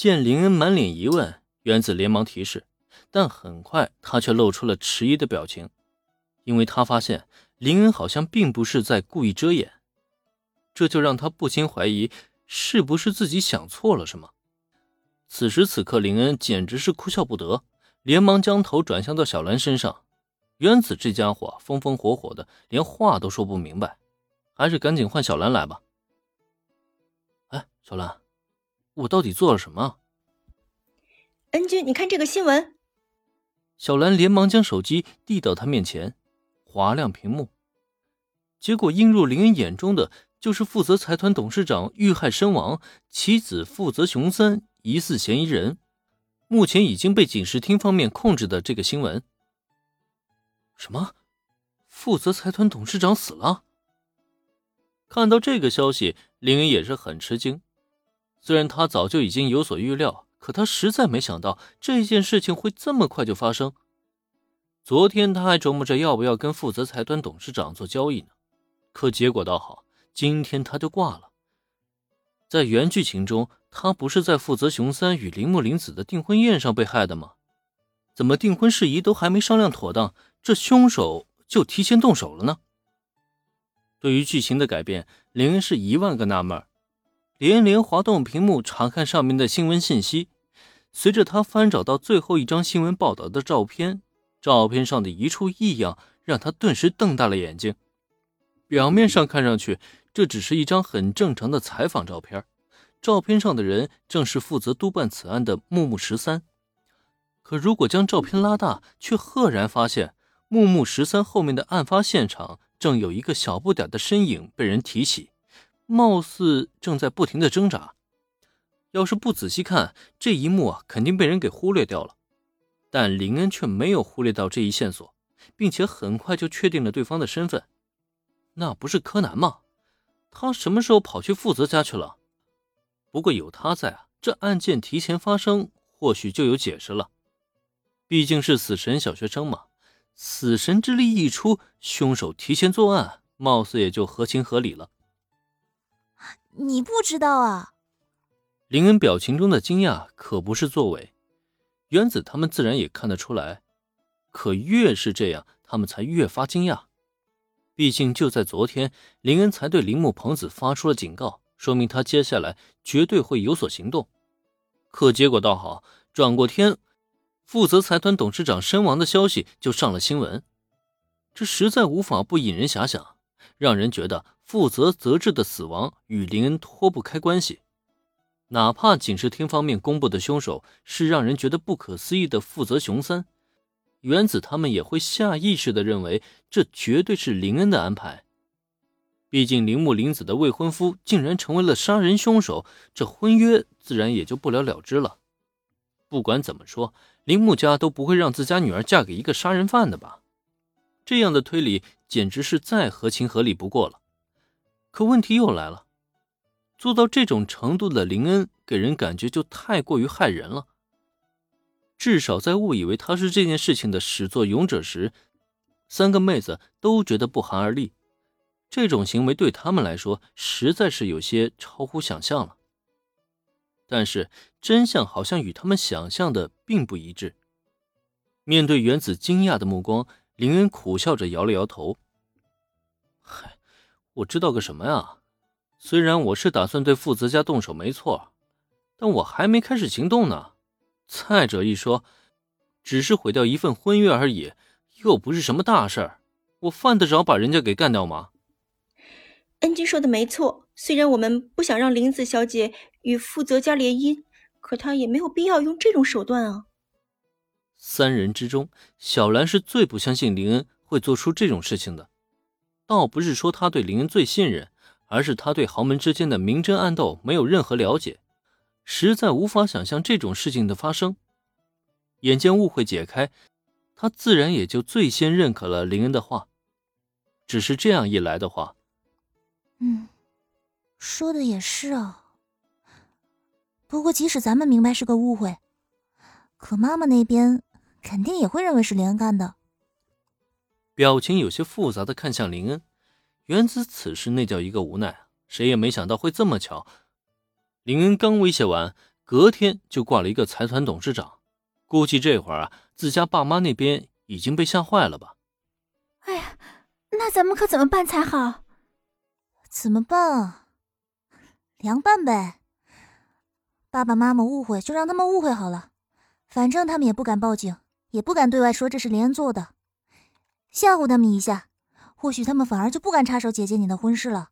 见林恩满脸疑问，原子连忙提示，但很快他却露出了迟疑的表情，因为他发现林恩好像并不是在故意遮掩，这就让他不禁怀疑是不是自己想错了什么。此时此刻，林恩简直是哭笑不得，连忙将头转向到小兰身上。原子这家伙风风火火的，连话都说不明白，还是赶紧换小兰来吧。哎，小兰。我到底做了什么？恩君，你看这个新闻。小兰连忙将手机递到他面前，划亮屏幕。结果映入林恩眼中的就是负责财团董事长遇害身亡，其子负责熊三疑似嫌疑人，目前已经被警视厅方面控制的这个新闻。什么？负责财团董事长死了？看到这个消息，林恩也是很吃惊。虽然他早就已经有所预料，可他实在没想到这件事情会这么快就发生。昨天他还琢磨着要不要跟负责财团董事长做交易呢，可结果倒好，今天他就挂了。在原剧情中，他不是在负责熊三与铃木林子的订婚宴上被害的吗？怎么订婚事宜都还没商量妥当，这凶手就提前动手了呢？对于剧情的改变，林恩是一万个纳闷。连连滑动屏幕查看上面的新闻信息，随着他翻找到最后一张新闻报道的照片，照片上的一处异样让他顿时瞪大了眼睛。表面上看上去，这只是一张很正常的采访照片，照片上的人正是负责督办此案的木木十三。可如果将照片拉大，却赫然发现木木十三后面的案发现场正有一个小不点的身影被人提起。貌似正在不停的挣扎，要是不仔细看这一幕啊，肯定被人给忽略掉了。但林恩却没有忽略到这一线索，并且很快就确定了对方的身份。那不是柯南吗？他什么时候跑去负责家去了？不过有他在啊，这案件提前发生或许就有解释了。毕竟是死神小学生嘛，死神之力一出，凶手提前作案，貌似也就合情合理了。你不知道啊？林恩表情中的惊讶可不是作伪，原子他们自然也看得出来。可越是这样，他们才越发惊讶。毕竟就在昨天，林恩才对铃木朋子发出了警告，说明他接下来绝对会有所行动。可结果倒好，转过天，负责财团董事长身亡的消息就上了新闻，这实在无法不引人遐想。让人觉得负责责治的死亡与林恩脱不开关系，哪怕警视厅方面公布的凶手是让人觉得不可思议的负责熊三，原子他们也会下意识的认为这绝对是林恩的安排。毕竟铃木林子的未婚夫竟然成为了杀人凶手，这婚约自然也就不了了之了。不管怎么说，铃木家都不会让自家女儿嫁给一个杀人犯的吧？这样的推理。简直是再合情合理不过了，可问题又来了，做到这种程度的林恩给人感觉就太过于害人了。至少在误以为他是这件事情的始作俑者时，三个妹子都觉得不寒而栗。这种行为对他们来说实在是有些超乎想象了。但是真相好像与他们想象的并不一致。面对原子惊讶的目光。林恩苦笑着摇了摇头：“嗨，我知道个什么呀？虽然我是打算对负责家动手，没错，但我还没开始行动呢。再者一说，只是毁掉一份婚约而已，又不是什么大事儿，我犯得着把人家给干掉吗？”恩君说的没错，虽然我们不想让林子小姐与负责家联姻，可她也没有必要用这种手段啊。三人之中，小兰是最不相信林恩会做出这种事情的。倒不是说他对林恩最信任，而是他对豪门之间的明争暗斗没有任何了解，实在无法想象这种事情的发生。眼见误会解开，他自然也就最先认可了林恩的话。只是这样一来的话，嗯，说的也是啊。不过即使咱们明白是个误会，可妈妈那边……肯定也会认为是林恩干的。表情有些复杂的看向林恩，原子此时那叫一个无奈啊！谁也没想到会这么巧。林恩刚威胁完，隔天就挂了一个财团董事长。估计这会儿啊，自家爸妈那边已经被吓坏了吧？哎呀，那咱们可怎么办才好？怎么办？凉拌呗。爸爸妈妈误会就让他们误会好了，反正他们也不敢报警，也不敢对外说这是林恩做的。吓唬他们一下，或许他们反而就不敢插手姐姐你的婚事了。